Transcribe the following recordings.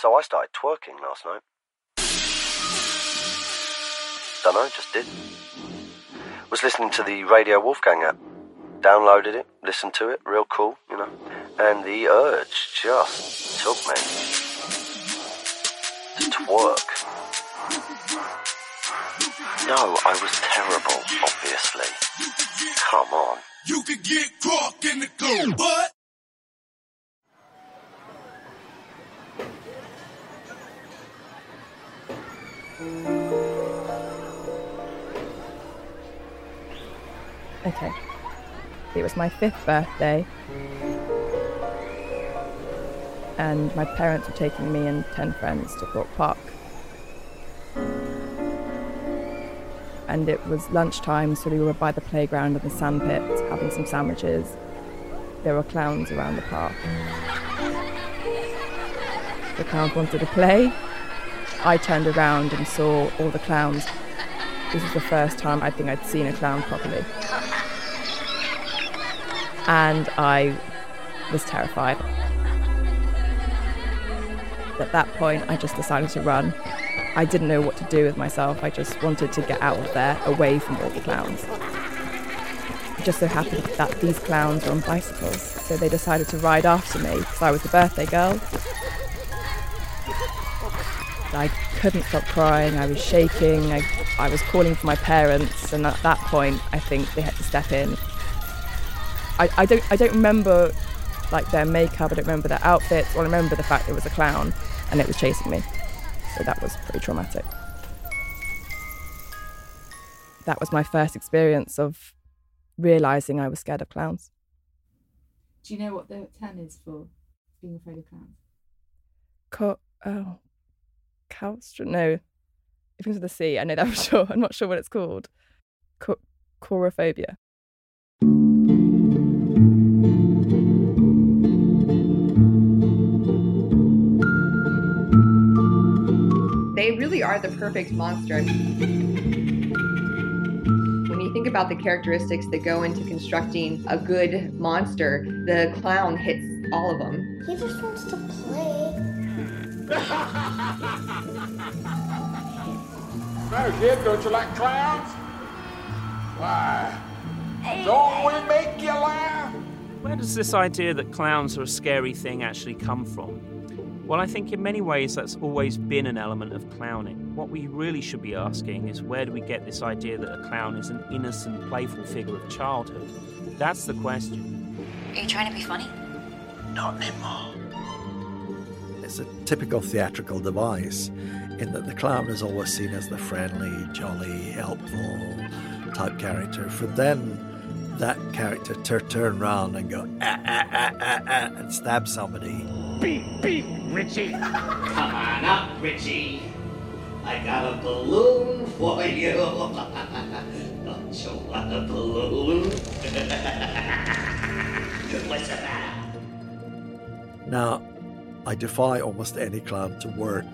So I started twerking last night. Dunno, just did. Was listening to the Radio Wolfgang app. Downloaded it, listened to it, real cool, you know. And the urge just took me to twerk. No, I was terrible, obviously. Come on. You could get caught in the cold, but Okay. It was my fifth birthday. And my parents were taking me and 10 friends to Thorpe Park. And it was lunchtime, so we were by the playground and the sandpit having some sandwiches. There were clowns around the park. The clowns wanted to play. I turned around and saw all the clowns. This was the first time I think I'd seen a clown properly and I was terrified. At that point, I just decided to run. I didn't know what to do with myself. I just wanted to get out of there, away from all the clowns. It just so happened that these clowns were on bicycles, so they decided to ride after me because I was the birthday girl. I couldn't stop crying, I was shaking, I, I was calling for my parents, and at that point, I think they had to step in I, I don't I don't remember like their makeup. I don't remember their outfits. Or I remember the fact it was a clown and it was chasing me. So that was pretty traumatic. That was my first experience of realizing I was scared of clowns. Do you know what the term is for being afraid of clowns? Co- oh, Calstra? No, it begins with a C. I know that for sure. I'm not sure what it's called. Co- Chorophobia. They really are the perfect monster. When you think about the characteristics that go into constructing a good monster, the clown hits all of them. He just wants to play. No, kid, don't you like clowns? Why? Don't we make you laugh? Where does this idea that clowns are a scary thing actually come from? Well, I think in many ways that's always been an element of clowning. What we really should be asking is where do we get this idea that a clown is an innocent, playful figure of childhood? That's the question. Are you trying to be funny? Not anymore. It's a typical theatrical device in that the clown is always seen as the friendly, jolly, helpful type character. For then that character to turn around and go ah, ah, ah, ah, ah, and stab somebody. Beep, beep, Richie. Come on up, Richie. I got a balloon for you. Don't you want a balloon? What's the matter? Now, I defy almost any clown to work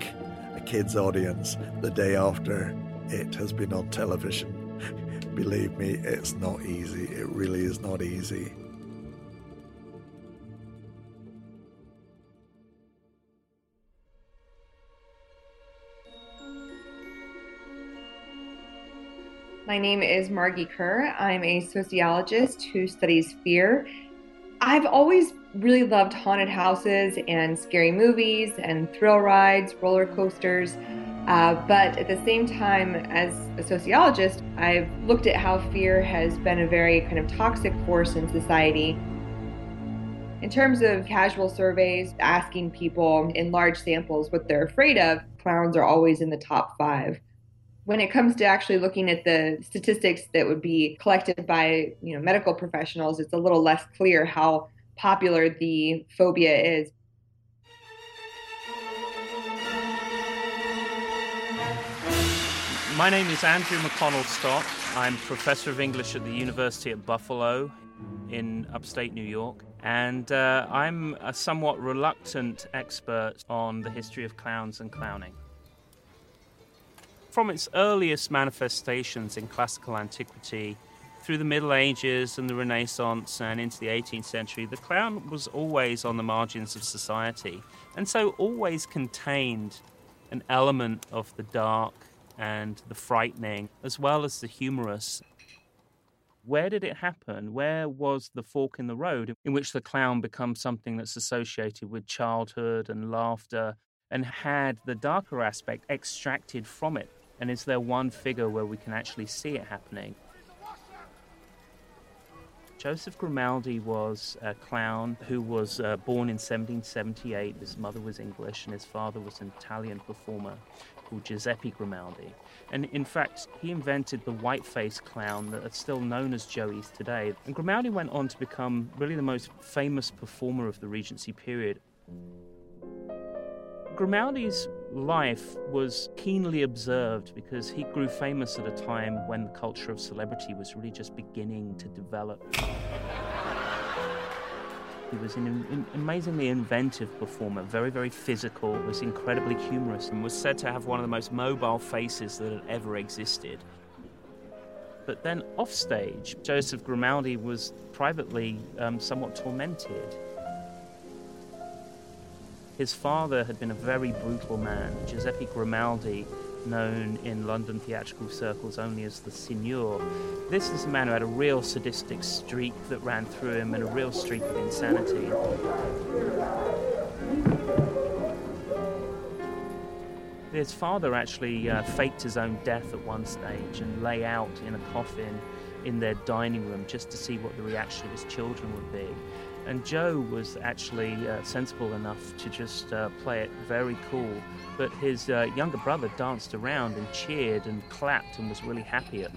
a kid's audience the day after it has been on television. Believe me, it's not easy. It really is not easy. My name is Margee Kerr. I'm a sociologist who studies fear. I've always really loved haunted houses and scary movies and thrill rides, roller coasters. Uh, but at the same time, as a sociologist, I've looked at how fear has been a very kind of toxic force in society. In terms of casual surveys, asking people in large samples what they're afraid of, clowns are always in the top five. When it comes to actually looking at the statistics that would be collected by you know medical professionals, it's a little less clear how popular the phobia is. My name is Andrew McConnell Stott. I'm professor of English at the University at Buffalo in upstate New York. And uh, I'm a somewhat reluctant expert on the history of clowns and clowning. From its earliest manifestations in classical antiquity Through the Middle Ages and the Renaissance and into the 18th century, the clown was always on the margins of society and so always contained an element of the dark and the frightening as well as the humorous. Where did it happen? Where was the fork in the road in which the clown becomes something that's associated with childhood and laughter and had the darker aspect extracted from it? And is there one figure where we can actually see it happening? Joseph Grimaldi was a clown who was uh, born in 1778. His mother was English and his father was an Italian performer called Giuseppe Grimaldi. And in fact, he invented the white-faced clown that is still known as Joey's today. And Grimaldi went on to become really the most famous performer of the Regency period. Grimaldi's life was keenly observed because he grew famous at a time when the culture of celebrity was really just beginning to develop. He was an am- amazingly inventive performer, very, very physical, was incredibly humorous, and was said to have one of the most mobile faces that had ever existed. But then offstage, Joseph Grimaldi was privately um, somewhat tormented. His father had been a very brutal man, Giuseppe Grimaldi, known in London theatrical circles only as the Signor. This is a man who had a real sadistic streak that ran through him and a real streak of insanity. His father actually uh, faked his own death at one stage and lay out in a coffin in their dining room just to see what the reaction of his children would be. And Joe was actually uh, sensible enough to just uh, play it very cool. But his uh, younger brother danced around and cheered and clapped and was really happy. At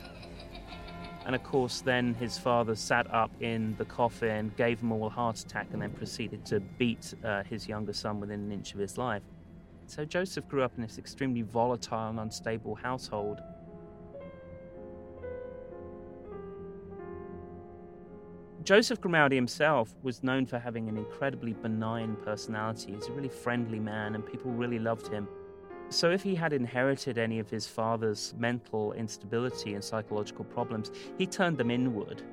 And of course, then his father sat up in the coffin, gave him all a heart attack, and then proceeded to beat uh, his younger son within an inch of his life. So Joseph grew up in this extremely volatile and unstable household. Joseph Grimaldi himself was known for having an incredibly benign personality. He's a really friendly man, and people really loved him. So, if he had inherited any of his father's mental instability and psychological problems, he turned them inward.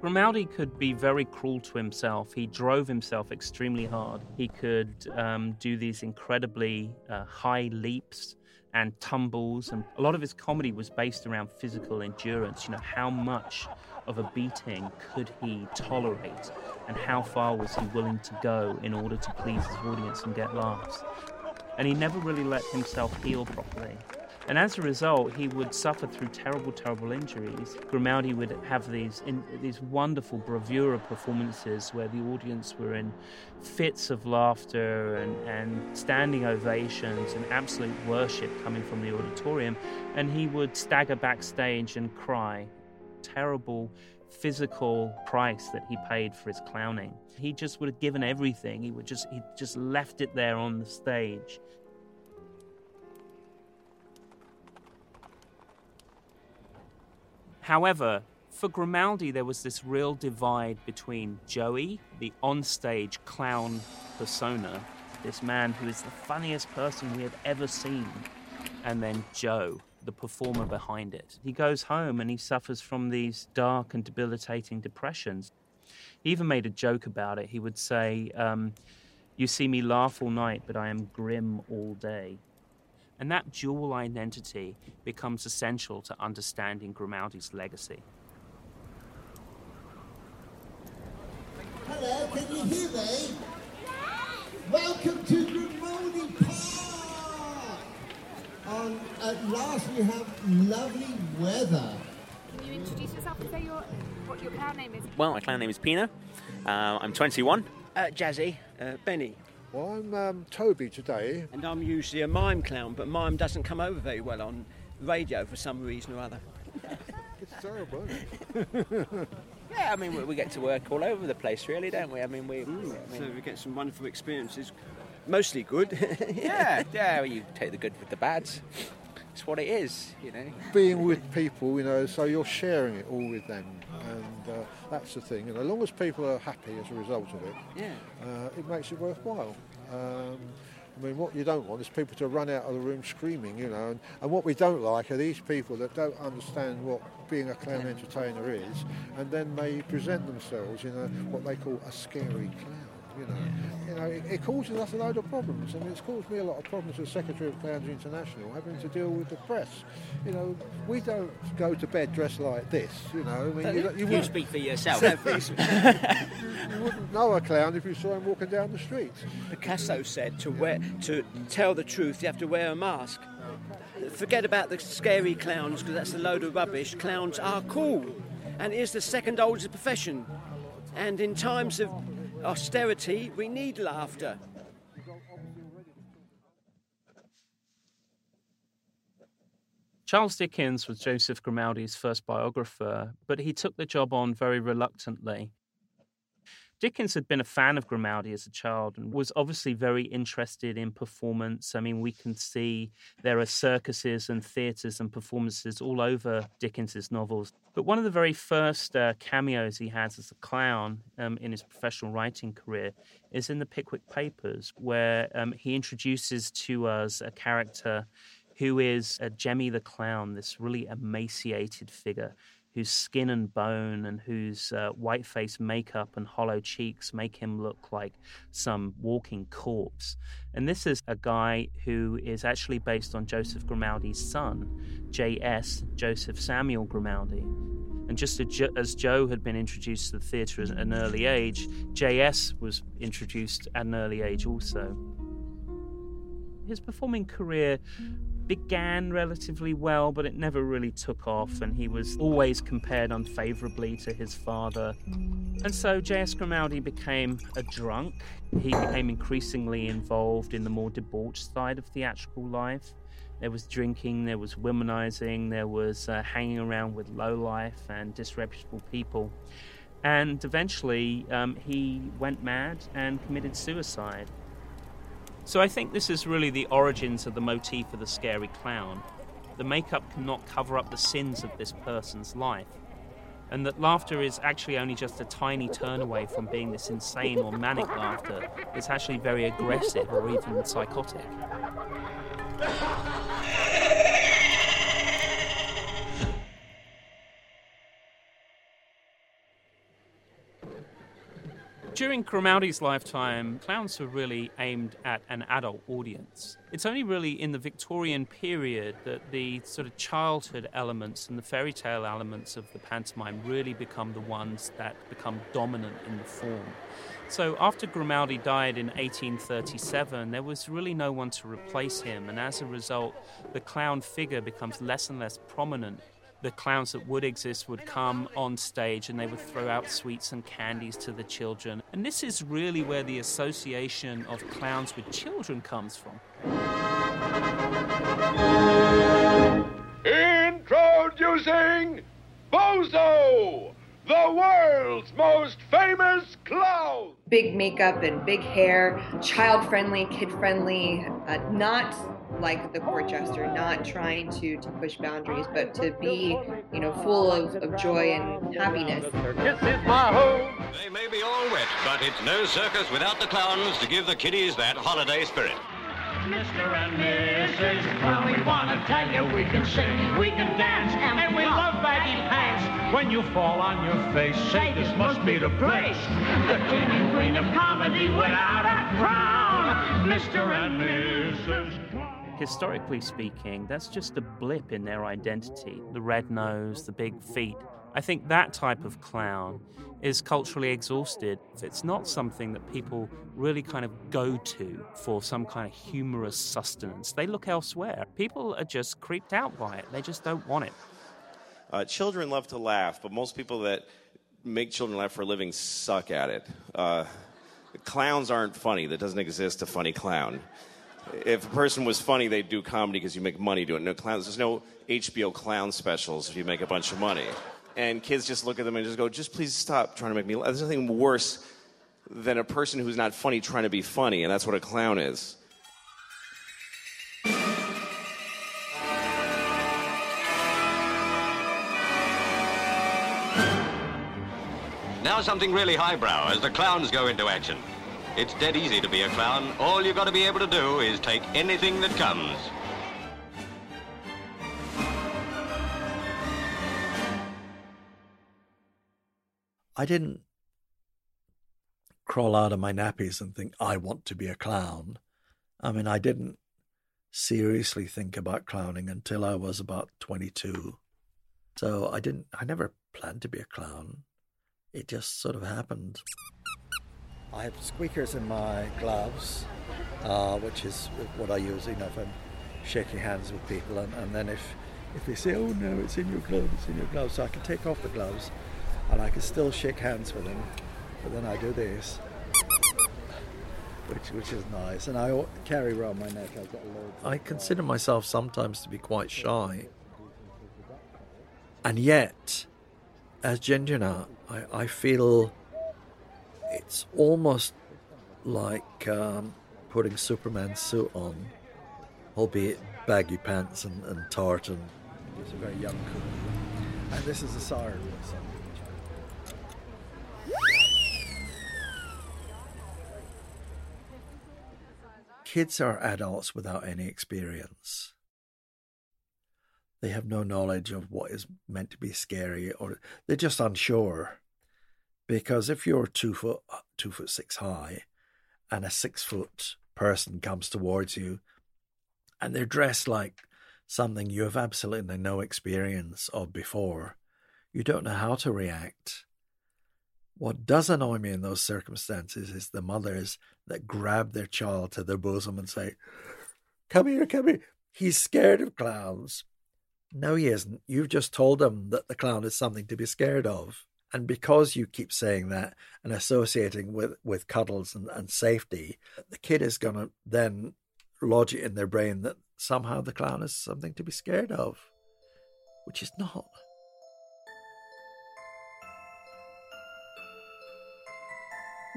Grimaldi could be very cruel to himself. He drove himself extremely hard. He could um, do these incredibly uh, high leaps and tumbles, and a lot of his comedy was based around physical endurance. You know, how much of a beating could he tolerate, and how far was he willing to go in order to please his audience and get laughs? And he never really let himself heal properly. And as a result, he would suffer through terrible, terrible injuries. Grimaldi would have these in, these wonderful bravura performances where the audience were in fits of laughter and, and standing ovations and absolute worship coming from the auditorium. And he would stagger backstage and cry. Terrible physical price that he paid for his clowning. He just would have given everything. He would just he just left it there on the stage. However, for Grimaldi, there was this real divide between Joey, the onstage clown persona, this man who is the funniest person we have ever seen, and then Joe, the performer behind it. He goes home and he suffers from these dark and debilitating depressions. He even made a joke about it. He would say, um, You see me laugh all night, but I am grim all day. And that dual identity becomes essential to understanding Grimaldi's legacy. Hello, can you hear me? Welcome to Grimaldi Park! On, at we have lovely weather. Can you introduce yourself and say your, what your clown name is? Well, my clan name is Pina. Uh, I'm 21. Uh, Jazzy, uh, Benny. Well, I'm um, Toby today. And I'm usually a mime clown, but mime doesn't come over very well on radio for some reason or other. it's terrible, isn't Yeah, I mean, we, we get to work all over the place, really, don't we? I mean, we. Mm, I so we get some wonderful experiences, mostly good. yeah, yeah, well, you take the good with the bads. It's what it is, you know. Being with people, you know, so you're sharing it all with them, and uh, that's the thing. And as long as people are happy as a result of it, Yeah. uh, it makes it worthwhile. Um, I mean, what you don't want is people to run out of the room screaming, you know. And, and what we don't like are these people that don't understand what being a clown entertainer is, and then they present themselves in a, what they call a scary clown. You know, you know, it, it causes us a load of problems. I mean, it's caused me a lot of problems as Secretary of Clowns International, having to deal with the press. You know, we don't go to bed dressed like this. You know, I mean, you, You wouldn't- speak for yourself. you wouldn't know a clown if you saw him walking down the street. Picasso said to wear to tell the truth, you have to wear a mask. Forget about the scary clowns because that's a load of rubbish. Clowns are cool, and it is the second oldest profession. And in times of austerity, we need laughter. Charles Dickens was Joseph Grimaldi's first biographer, but he took the job on very reluctantly. Dickens had been a fan of Grimaldi as a child and was obviously very interested in performance. I mean, we can see there are circuses and theatres and performances all over Dickens's novels. But one of the very first uh, cameos he has as a clown um, in his professional writing career is in the Pickwick Papers, where um, he introduces to us a character who is a Jemmy the Clown, this really emaciated figure whose skin and bone and whose uh, white face makeup and hollow cheeks make him look like some walking corpse. And this is a guy who is actually based on Joseph Grimaldi's son, J.S. Joseph Samuel Grimaldi. And just as Joe had been introduced to the theatre at an early age, J.S. was introduced at an early age also. His performing career began relatively well, but it never really took off, and he was always compared unfavorably to his father. And so J.S. Grimaldi became a drunk. He became increasingly involved in the more debauched side of theatrical life. There was drinking, there was womanizing, there was uh, hanging around with lowlife and disreputable people. And eventually, um, he went mad and committed suicide. So I think this is really the origins of the motif of the scary clown. The makeup cannot cover up the sins of this person's life. And that laughter is actually only just a tiny turn away from being this insane or manic laughter. It's actually very aggressive or even psychotic. During Grimaldi's lifetime, clowns were really aimed at an adult audience. It's only really in the Victorian period that the sort of childhood elements and the fairy tale elements of the pantomime really become the ones that become dominant in the form. So after Grimaldi died in 1837, there was really no one to replace him, and as a result, the clown figure becomes less and less prominent the clowns that would exist would come on stage and they would throw out sweets and candies to the children. And this is really where the association of clowns with children comes from. Introducing Bozo, the world's most famous clown. Big makeup and big hair, child friendly, kid friendly, uh, not like the court jester, not trying to, to push boundaries, but to be, you know, full of, of joy and happiness. This is my home. They may be all wet, but it's no circus without the clowns to give the kiddies that holiday spirit. Mr. and Mrs. Well, we want to tell you we can sing, we can dance, and, and we love baggy pants. When you fall on your face, say this must be the place. The king and queen of comedy without a crown. Mr. and Mrs. Historically speaking, that's just a blip in their identity the red nose, the big feet. I think that type of clown is culturally exhausted. It's not something that people really kind of go to for some kind of humorous sustenance. They look elsewhere. People are just creeped out by it, they just don't want it. Uh, children love to laugh, but most people that make children laugh for a living suck at it. Uh, clowns aren't funny. That doesn't exist a funny clown. If a person was funny, they'd do comedy because you make money doing it. No clowns. There's no HBO clown specials if you make a bunch of money. And kids just look at them and just go, "Just please stop trying to make me." laugh. There's nothing worse than a person who's not funny trying to be funny, and that's what a clown is. Now something really highbrow as the clowns go into action. It's dead easy to be a clown. All you've got to be able to do is take anything that comes. I didn't crawl out of my nappies and think, I want to be a clown. I mean, I didn't seriously think about clowning until I was about 22. So I didn't, I never planned to be a clown. It just sort of happened. I have squeakers in my gloves, uh, which is what I use, you know, if I'm shaking hands with people. And, and then if, if they say, oh no, it's in your gloves, it's in your gloves, so I can take off the gloves and I can still shake hands with them. But then I do this, which which is nice. And I carry around my neck. I've got a load. I consider myself sometimes to be quite shy, and yet, as Jinjana, I, I feel it's almost like um, putting Superman's suit on, albeit baggy pants and, and tartan. He's a very young cool. And this is a siren. So. Kids are adults without any experience. They have no knowledge of what is meant to be scary, or they're just unsure. Because if you're two foot uh, two foot six high, and a six foot person comes towards you, and they're dressed like something you have absolutely no experience of before, you don't know how to react. What does annoy me in those circumstances is the mothers that grab their child to their bosom and say, Come here, come here. He's scared of clowns. No, he isn't. You've just told him that the clown is something to be scared of. And because you keep saying that and associating with, with cuddles and, and safety, the kid is going to then lodge it in their brain that somehow the clown is something to be scared of, which is not.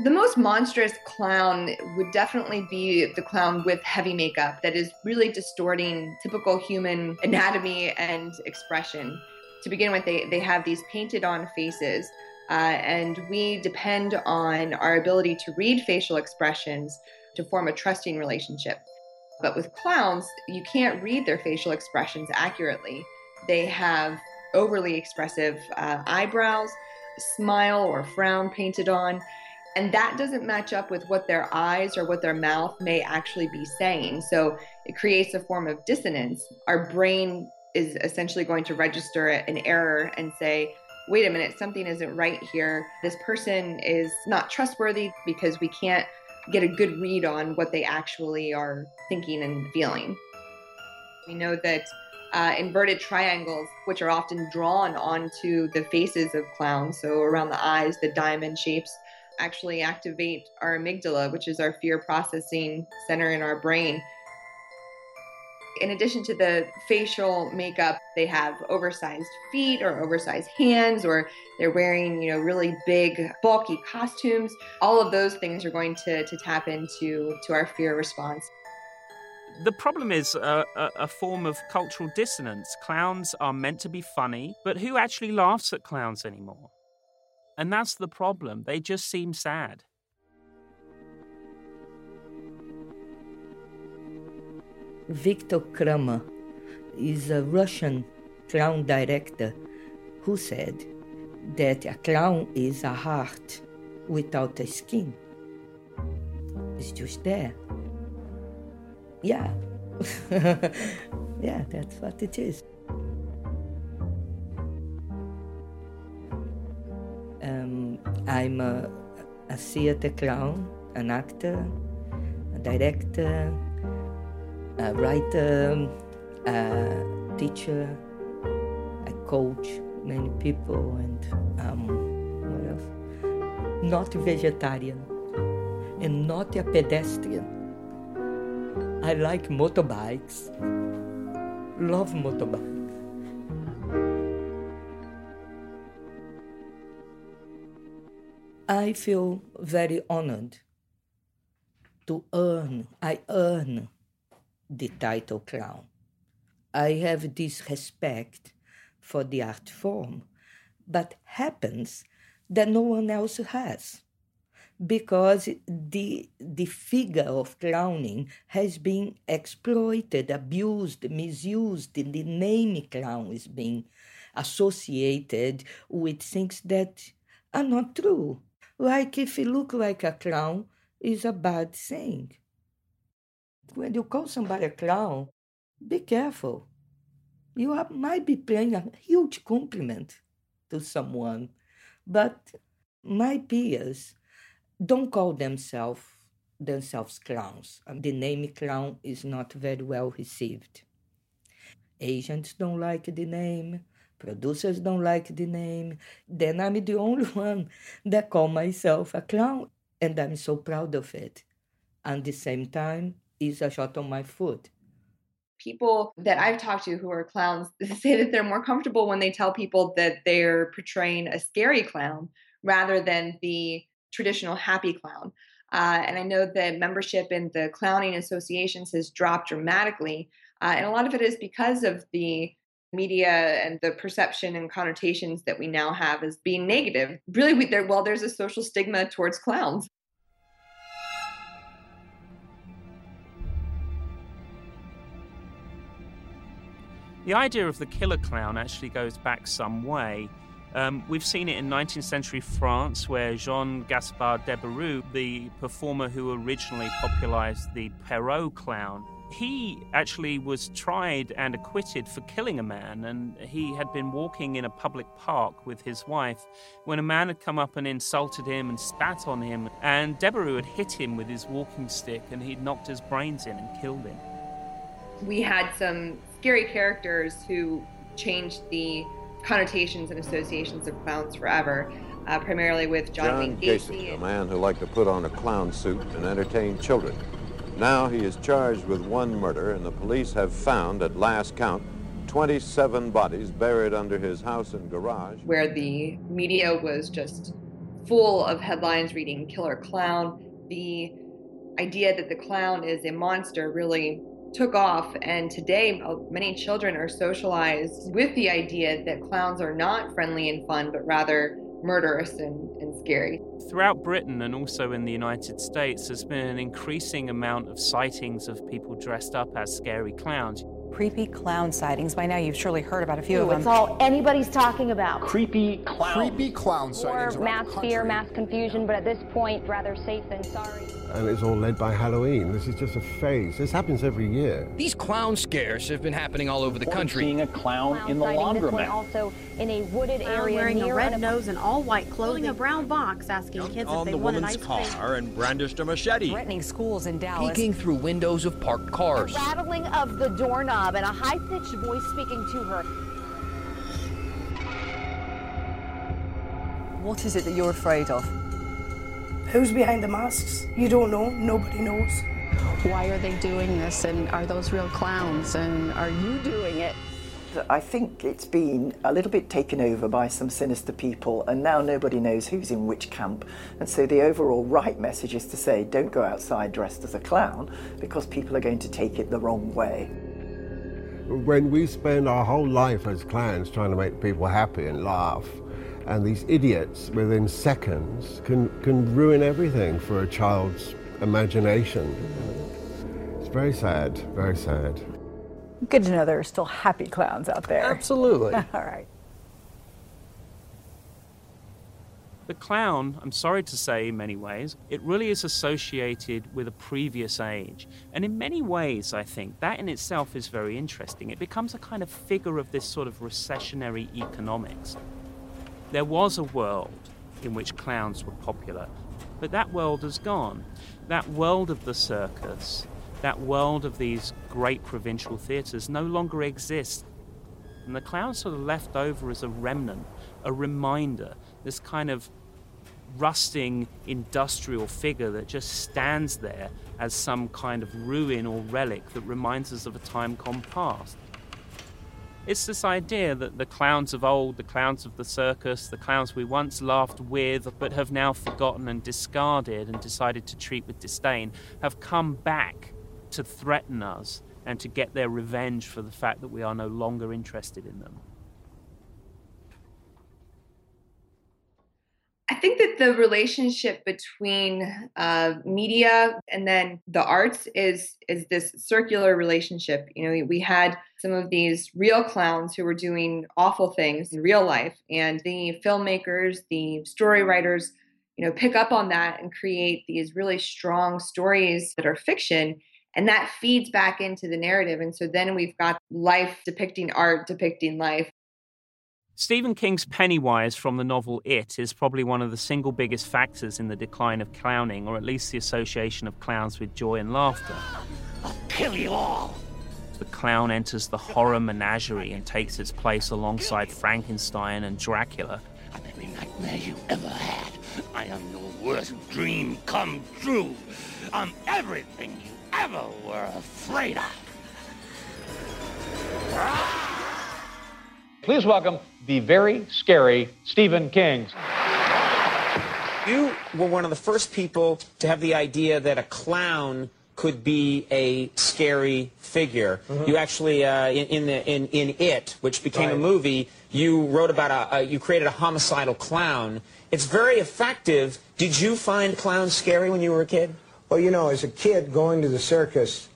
The most monstrous clown would definitely be the clown with heavy makeup that is really distorting typical human anatomy and expression. To begin with, they, they have these painted on faces, uh, and we depend on our ability to read facial expressions to form a trusting relationship. But with clowns, you can't read their facial expressions accurately. They have overly expressive uh, eyebrows, smile or frown painted on and that doesn't match up with what their eyes or what their mouth may actually be saying. So it creates a form of dissonance. Our brain is essentially going to register an error and say, wait a minute, something isn't right here. This person is not trustworthy because we can't get a good read on what they actually are thinking and feeling. We know that uh, inverted triangles, which are often drawn onto the faces of clowns, so around the eyes, the diamond shapes, actually activate our amygdala, which is our fear processing center in our brain. In addition to the facial makeup, they have oversized feet or oversized hands, or they're wearing, you know, really big, bulky costumes. All of those things are going to, to tap into to our fear response. The problem is a, a, a, form of cultural dissonance. Clowns are meant to be funny, but who actually laughs at clowns anymore? And that's the problem. They just seem sad. Viktor Kramer is a Russian clown director who said that a clown is a heart without a skin. It's just there. Yeah. yeah, that's what it is. Um, I'm a, a theater clown, an actor, a director, a writer, a teacher. a coach many people, and um, what else? Not vegetarian, and not a pedestrian. I like motorbikes. Love motorbikes. I feel very honored to earn, I earn the title clown. I have this respect for the art form, but happens that no one else has. because the, the figure of clowning has been exploited, abused, misused. And the name clown is being associated with things that are not true. Like if you look like a clown is a bad thing. When you call somebody a clown, be careful. You are, might be paying a huge compliment to someone, but my peers don't call themselves themselves clowns. The name clown is not very well received. Agents don't like the name, producers don't like the name. Then I'm the only one that call myself a clown, and I'm so proud of it. At the same time, it's a shot on my foot. People that I've talked to who are clowns say that they're more comfortable when they tell people that they're portraying a scary clown rather than the traditional happy clown. Uh, and I know that membership in the clowning associations has dropped dramatically. Uh, and a lot of it is because of the media and the perception and connotations that we now have as being negative. Really, we, well, there's a social stigma towards clowns. The idea of the killer clown actually goes back some way. Um, we've seen it in 19th century France, where Jean Gaspard Deburau, the performer who originally popularized the Pierrot clown, he actually was tried and acquitted for killing a man, and he had been walking in a public park with his wife when a man had come up and insulted him and spat on him, and Deburau had hit him with his walking stick and he'd knocked his brains in and killed him. We had some scary characters who changed the connotations and associations of clowns forever, uh, primarily with John, John Wayne Gacy. Gacy, a man who liked to put on a clown suit and entertain children. Now he is charged with one murder, and the police have found, at last count, 27 bodies buried under his house and garage. where the media was just full of headlines reading killer clown. The idea that the clown is a monster really took off, and today uh, many children are socialized with the idea that clowns are not friendly and fun, but rather murderous and, and scary. Throughout Britain and also in the United States, there's been an increasing amount of sightings of people dressed up as scary clowns. Creepy clown sightings. By now, you've surely heard about a few of them. It's all anybody's talking about. Creepy clown. Creepy clown Or sightings. around mass fear, mass confusion, but at this point, rather safe than sorry. And it's all led by Halloween. This is just a phase. This happens every year. These clown scares have been happening all over the country. Seeing a clown Clown sighting, this one also in a wooded Clown area wearing a red an- nose and all white clothing, a brown box, asking kids if on they the want an woman's ice cream. car and brandished a machete. Threatening schools in Dallas. Peeking through windows of parked cars. rattling of the doorknob and a high-pitched voice speaking to her. What is it that you're afraid of? Who's behind the masks? You don't know. Nobody knows. Why are they doing this? And are those real clowns? And are you doing it? I think it's been a little bit taken over by some sinister people, and now nobody knows who's in which camp. And so the overall right message is to say, don't go outside dressed as a clown because people are going to take it the wrong way. When we spend our whole life as clowns trying to make people happy and laugh, and these idiots within seconds can, can ruin everything for a child's imagination. It's very sad, very sad. Good to know there are still happy clowns out there. Absolutely. All right. The clown, I'm sorry to say, in many ways, it really is associated with a previous age. And in many ways, I think that in itself is very interesting. It becomes a kind of figure of this sort of recessionary economics. There was a world in which clowns were popular, but that world has gone. That world of the circus, that world of these great provincial theatres no longer exists. And the clown's sort of left over as a remnant, a reminder, this kind of rusting industrial figure that just stands there as some kind of ruin or relic that reminds us of a time gone past. It's this idea that the clowns of old, the clowns of the circus, the clowns we once laughed with but have now forgotten and discarded and decided to treat with disdain, have come back to threaten us and to get their revenge for the fact that we are no longer interested in them. Think that the relationship between uh, media and then the arts is is this circular relationship. You know, we had some of these real clowns who were doing awful things in real life, and the filmmakers, the story writers, you know, pick up on that and create these really strong stories that are fiction. And that feeds back into the narrative. And so then we've got life depicting art, depicting life. Stephen King's Pennywise from the novel It is probably one of the single biggest factors in the decline of clowning, or at least the association of clowns with joy and laughter. I'll kill you all. The clown enters the horror menagerie and takes its place alongside Frankenstein and Dracula. I'm every nightmare you ever had. I am your worst dream come true. I'm everything you ever were afraid of. Please welcome the very scary Stephen King. You were one of the first people to have the idea that a clown could be a scary figure. Mm-hmm. You actually, uh, in, in, the, in, in It, which became a movie, you wrote about a, a, you created a homicidal clown. It's very effective. Did you find clowns scary when you were a kid? Well, you know, as a kid going to the circus,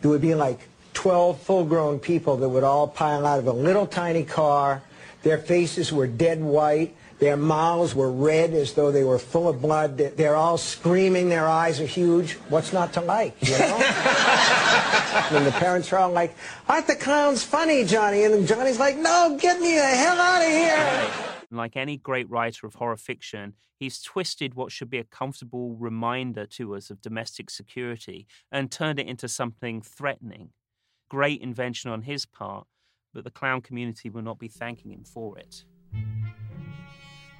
there would be like 12 full-grown people that would all pile out of a little tiny car. Their faces were dead white. Their mouths were red as though they were full of blood. They- They're all screaming. Their eyes are huge. What's not to like, you know? and the parents are all like, aren't the clowns funny, Johnny? And Johnny's like, no, get me the hell out of here. Like any great writer of horror fiction, he's twisted what should be a comfortable reminder to us of domestic security and turned it into something threatening. Great invention on his part, but the clown community will not be thanking him for it.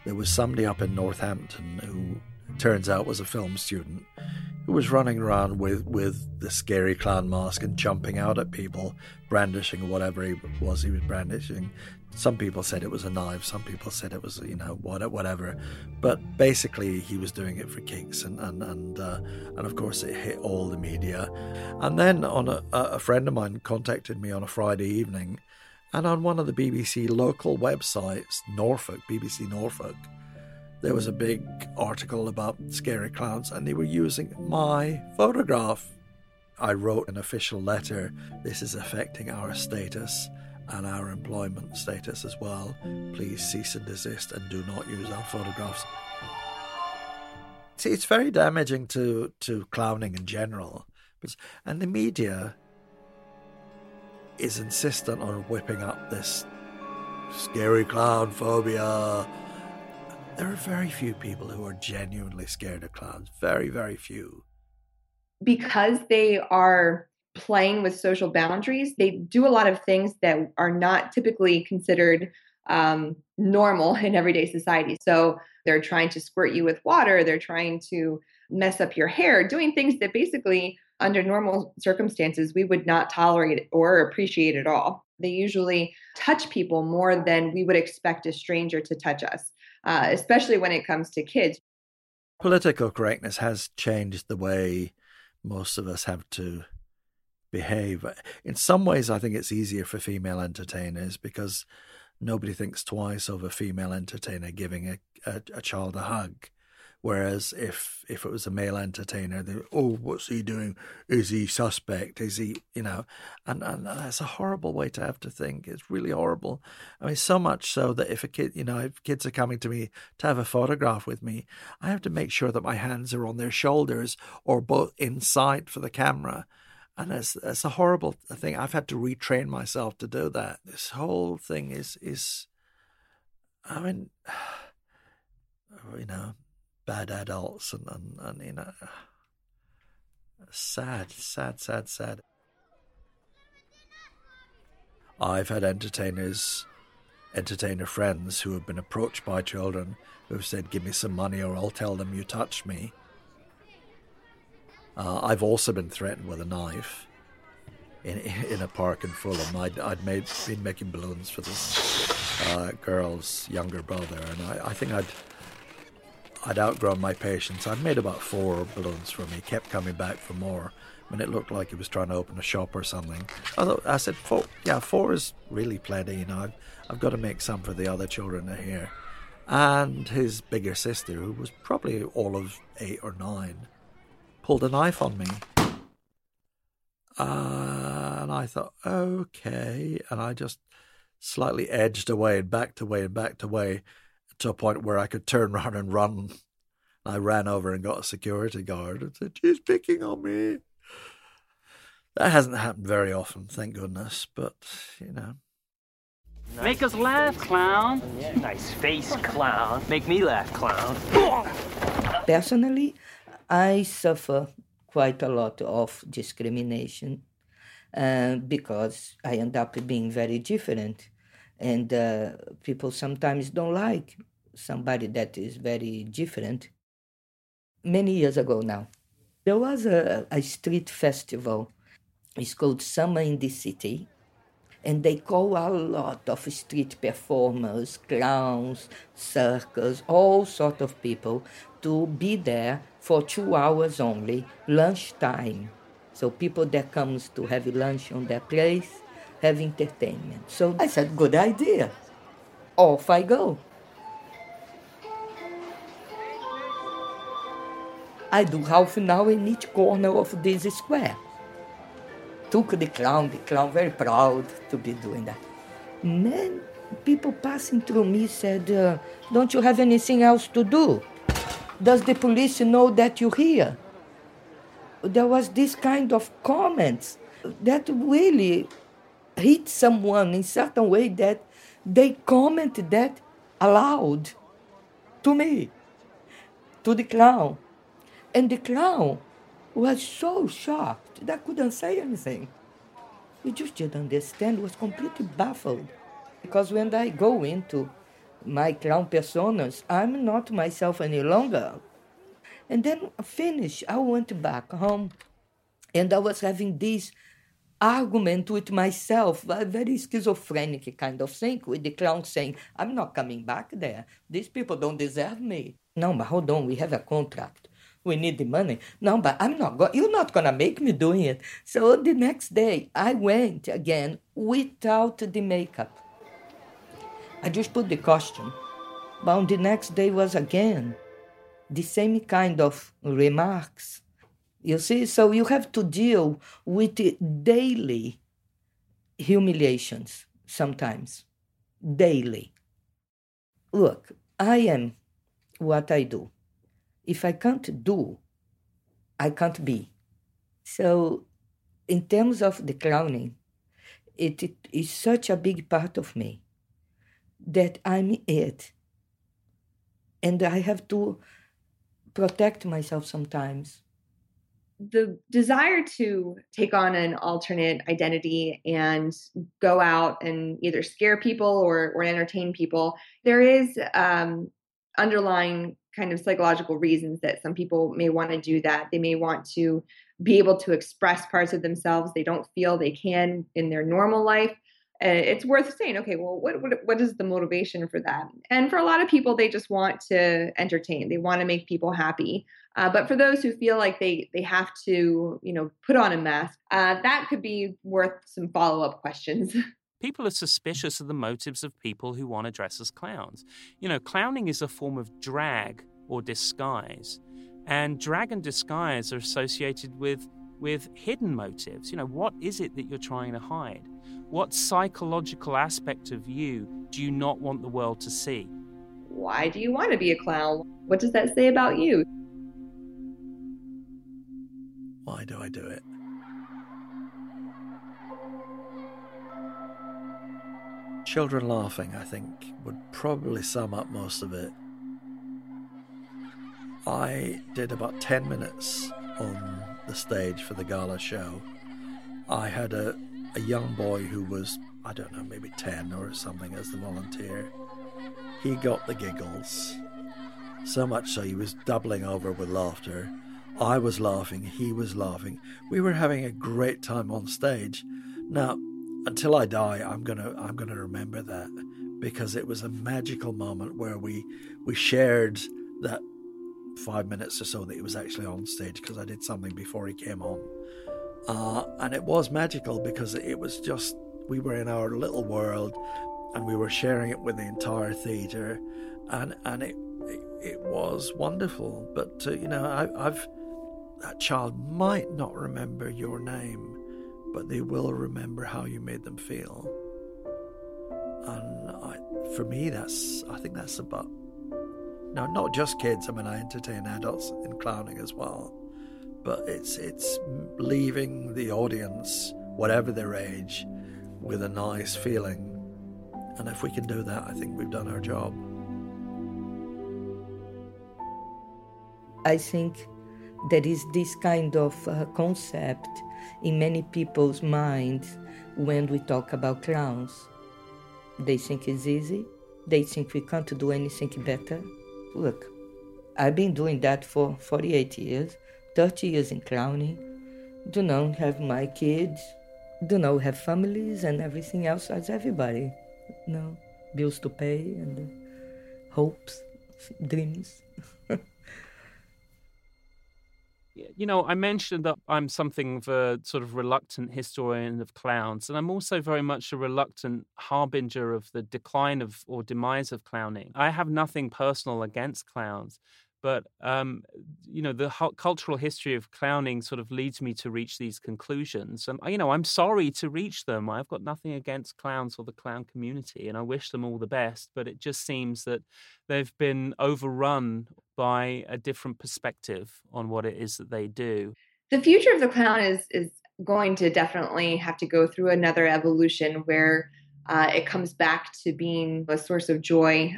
There was somebody up in Northampton who turns out was a film student who was running around with, with the scary clown mask and jumping out at people, brandishing whatever he was he was brandishing. Some people said it was a knife, some people said it was, you know, whatever. But basically, he was doing it for kicks, and and and, uh, and of course, it hit all the media. And then on a, a friend of mine contacted me on a Friday evening, and on one of the BBC local websites, Norfolk, BBC Norfolk, there was a big article about scary clowns, and they were using my photograph. I wrote an official letter. This is affecting our status and our employment status as well. Please cease and desist and do not use our photographs. See, it's very damaging to, to clowning in general. And the media is insistent on whipping up this scary clown phobia. There are very few people who are genuinely scared of clowns. Very, very few. because they are playing with social boundaries, they do a lot of things that are not typically considered um, normal in everyday society. So they're trying to squirt you with water, they're trying to mess up your hair, doing things that basically, under normal circumstances, we would not tolerate or appreciate at all. They usually touch people more than we would expect a stranger to touch us, uh, especially when it comes to kids. Political correctness has changed the way most of us have to behave. In some ways, I think it's easier for female entertainers because nobody thinks twice of a female entertainer giving a, a, a child a hug. Whereas if if it was a male entertainer, they oh, what's he doing? Is he suspect? Is he you know? And and that's a horrible way to have to think. It's really horrible. I mean, so much so that if a kid, you know, if kids are coming to me to have a photograph with me, I have to make sure that my hands are on their shoulders or both in sight for the camera. And it's it's a horrible thing. I've had to retrain myself to do that. This whole thing is is, I mean, you know, bad adults and and, and you know, sad, sad, sad, sad. I've had entertainers, entertainer friends who have been approached by children who have said, "Give me some money, or I'll tell them you touched me." Uh, I've also been threatened with a knife in in a park in Fulham. I'd, I'd made been making balloons for this uh, girl's younger brother, and I, I think I'd I'd outgrown my patience. I'd made about four balloons for him. He kept coming back for more. I mean, it looked like he was trying to open a shop or something. Although I said, four, yeah, four is really plenty. You know, I've, I've got to make some for the other children here. And his bigger sister, who was probably all of eight or nine, pulled a knife on me. Uh, and I thought, okay. And I just slightly edged away and backed away and backed away to a point where I could turn around and run. I ran over and got a security guard and said, She's picking on me. That hasn't happened very often, thank goodness, but, you know. Make us laugh, clown. Nice face, clown. Make me laugh, clown. Personally, I suffer quite a lot of discrimination uh, because I end up being very different. And uh, people sometimes don't like somebody that is very different. Many years ago now, there was a, a street festival. It's called Summer in the City and they call a lot of street performers, clowns, circus, all sort of people to be there for two hours only, lunchtime. So people that comes to have lunch on their place, have entertainment. So I said, good idea. Off I go. I do half an hour in each corner of this square took the clown, the clown very proud to be doing that. Then people passing through me said, uh, don't you have anything else to do? Does the police know that you're here? There was this kind of comments that really hit someone in certain way that they commented that aloud to me, to the clown. And the clown was so shocked that I couldn't say anything. He just didn't understand, was completely baffled. Because when I go into my clown personas, I'm not myself any longer. And then finish, I went back home and I was having this argument with myself, a very schizophrenic kind of thing, with the clown saying, I'm not coming back there. These people don't deserve me. No, but hold on, we have a contract we need the money. No, but I'm not going, you're not going to make me doing it. So the next day, I went again without the makeup. I just put the costume. But on the next day was again the same kind of remarks. You see, so you have to deal with daily humiliations sometimes. Daily. Look, I am what I do if I can't do, I can't be. So, in terms of the clowning, it, it is such a big part of me that I'm it. And I have to protect myself sometimes. The desire to take on an alternate identity and go out and either scare people or, or entertain people, there is um, underlying kind of psychological reasons that some people may want to do that. They may want to be able to express parts of themselves they don't feel they can in their normal life. Uh, it's worth saying, okay, well, what, what what is the motivation for that? And for a lot of people, they just want to entertain. They want to make people happy. Uh, but for those who feel like they they have to, you know, put on a mask, uh, that could be worth some follow up questions. People are suspicious of the motives of people who want to dress as clowns. You know, clowning is a form of drag or disguise. And drag and disguise are associated with, with hidden motives. You know, what is it that you're trying to hide? What psychological aspect of you do you not want the world to see? Why do you want to be a clown? What does that say about you? Do I do it? Children laughing, I think, would probably sum up most of it. I did about 10 minutes on the stage for the gala show. I had a, a young boy who was, I don't know, maybe 10 or something as the volunteer. He got the giggles, so much so he was doubling over with laughter. I was laughing, he was laughing. We were having a great time on stage. Now, until I die, I'm gonna I'm gonna remember that because it was a magical moment where we we shared that five minutes or so that he was actually on stage because I did something before he came on, uh, and it was magical because it was just we were in our little world and we were sharing it with the entire theatre and and it it, it was wonderful. But uh, you know, I, I've that child might not remember your name, but they will remember how you made them feel. And I, for me, that's I think that's about now not just kids. I mean, I entertain adults in clowning as well, but it's it's leaving the audience, whatever their age, with a nice feeling. And if we can do that, I think we've done our job. I think there is this kind of uh, concept in many people's minds when we talk about clowns. They think it's easy. They think we can't do anything better. Look, I've been doing that for 48 years, 30 years in clowning. Do not have my kids, do not have families and everything else as everybody. No, bills to pay and uh, hopes, dreams. You know, I mentioned that I'm something of a sort of reluctant historian of clowns, and I'm also very much a reluctant harbinger of the decline of or demise of clowning. I have nothing personal against clowns, but um, you know, the cultural history of clowning sort of leads me to reach these conclusions, and you know, I'm sorry to reach them. I've got nothing against clowns or the clown community, and I wish them all the best. But it just seems that they've been overrun by a different perspective on what it is that they do. The future of the clown is is going to definitely have to go through another evolution where uh, it comes back to being a source of joy.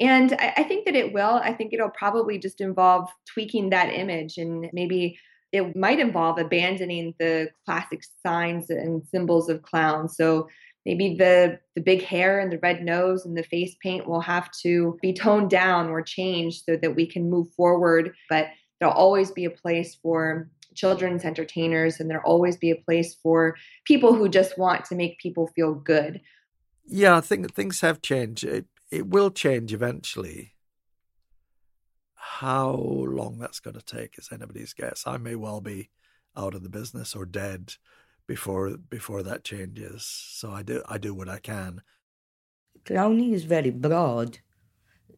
And I, I think that it will. I think it'll probably just involve tweaking that image and maybe it might involve abandoning the classic signs and symbols of clowns. So maybe the the big hair and the red nose and the face paint will have to be toned down or changed so that we can move forward but there'll always be a place for children's entertainers and there'll always be a place for people who just want to make people feel good yeah i think things have changed it, it will change eventually how long that's going to take is anybody's guess i may well be out of the business or dead before before that changes. So I do I do what I can. Clowning is very broad.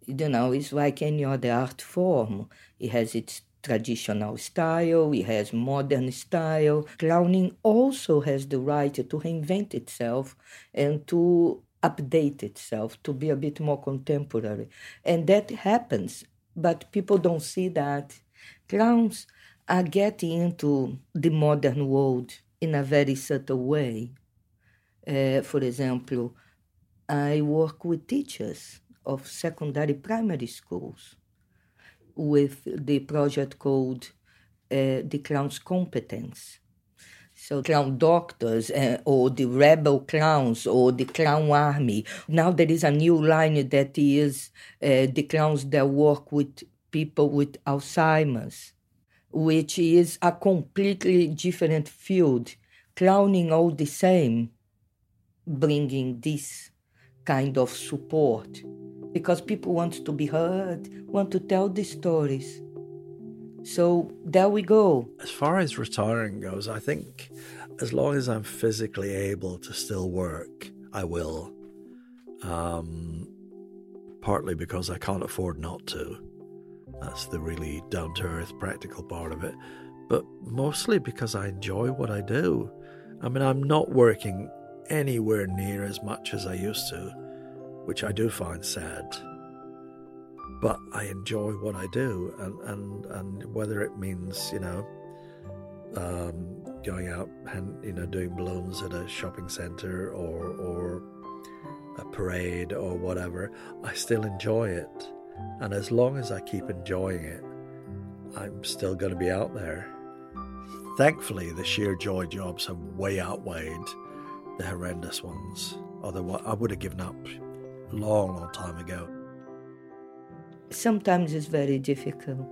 You know, it's like any other art form. It has its traditional style, it has modern style. Clowning also has the right to reinvent itself and to update itself, to be a bit more contemporary. And that happens, but people don't see that. Clowns are getting into the modern world in a very subtle way. Uh, for example, I work with teachers of secondary primary schools with the project called uh, The Clown's Competence. So, clown doctors uh, or the rebel clowns or the clown army. Now there is a new line that is uh, the clowns that work with people with Alzheimer's which is a completely different field, clowning all the same, bringing this kind of support because people want to be heard, want to tell the stories. So there we go. As far as retiring goes, I think as long as I'm physically able to still work, I will. Um, partly because I can't afford not to. That's the really down to earth practical part of it. But mostly because I enjoy what I do. I mean, I'm not working anywhere near as much as I used to, which I do find sad. But I enjoy what I do, and, and, and whether it means, you know, um, going out and, you know, doing balloons at a shopping center or, or a parade or whatever, I still enjoy it. And as long as I keep enjoying it, I'm still going to be out there. Thankfully, the sheer joy jobs have way outweighed the horrendous ones. Otherwise, I would have given up a long, long time ago. Sometimes it's very difficult.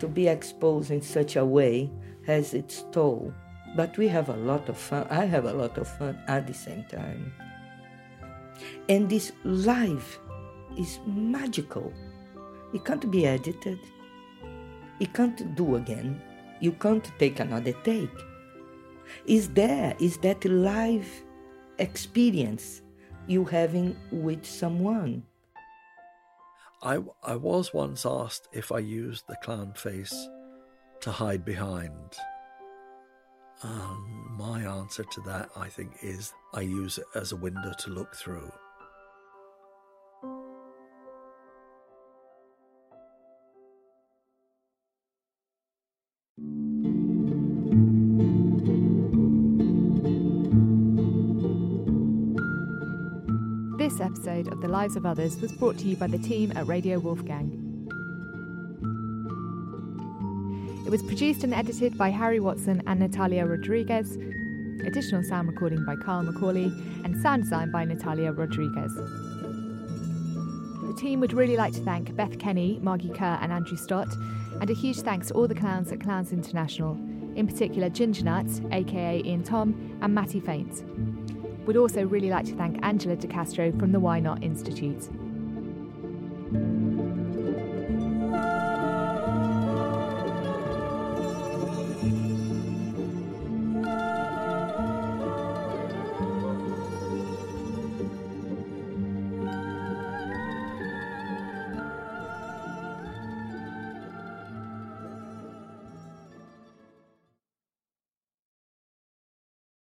To be exposed in such a way has its toll. But we have a lot of fun. I have a lot of fun at the same time. And this live is magical. It can't be edited. It can't do again. You can't take another take. Is there is that live experience you having with someone? I, I was once asked if I used the clown face to hide behind. And my answer to that, I think, is I use it as a window to look through. Episode of The Lives of Others was brought to you by the team at Radio Wolfgang. It was produced and edited by Harry Watson and Natalia Rodriguez. Additional sound recording by Carl Macaulay and sound design by Natalia Rodriguez. The team would really like to thank Beth Kenny, Margee Kerr, and Andrew Stott, and a huge thanks to all the clowns at Clowns International, in particular Ginger Nuts, aka Ian Tom, and Matty Faints. Would also really like to thank Angela De Castro from the Why Not Institute.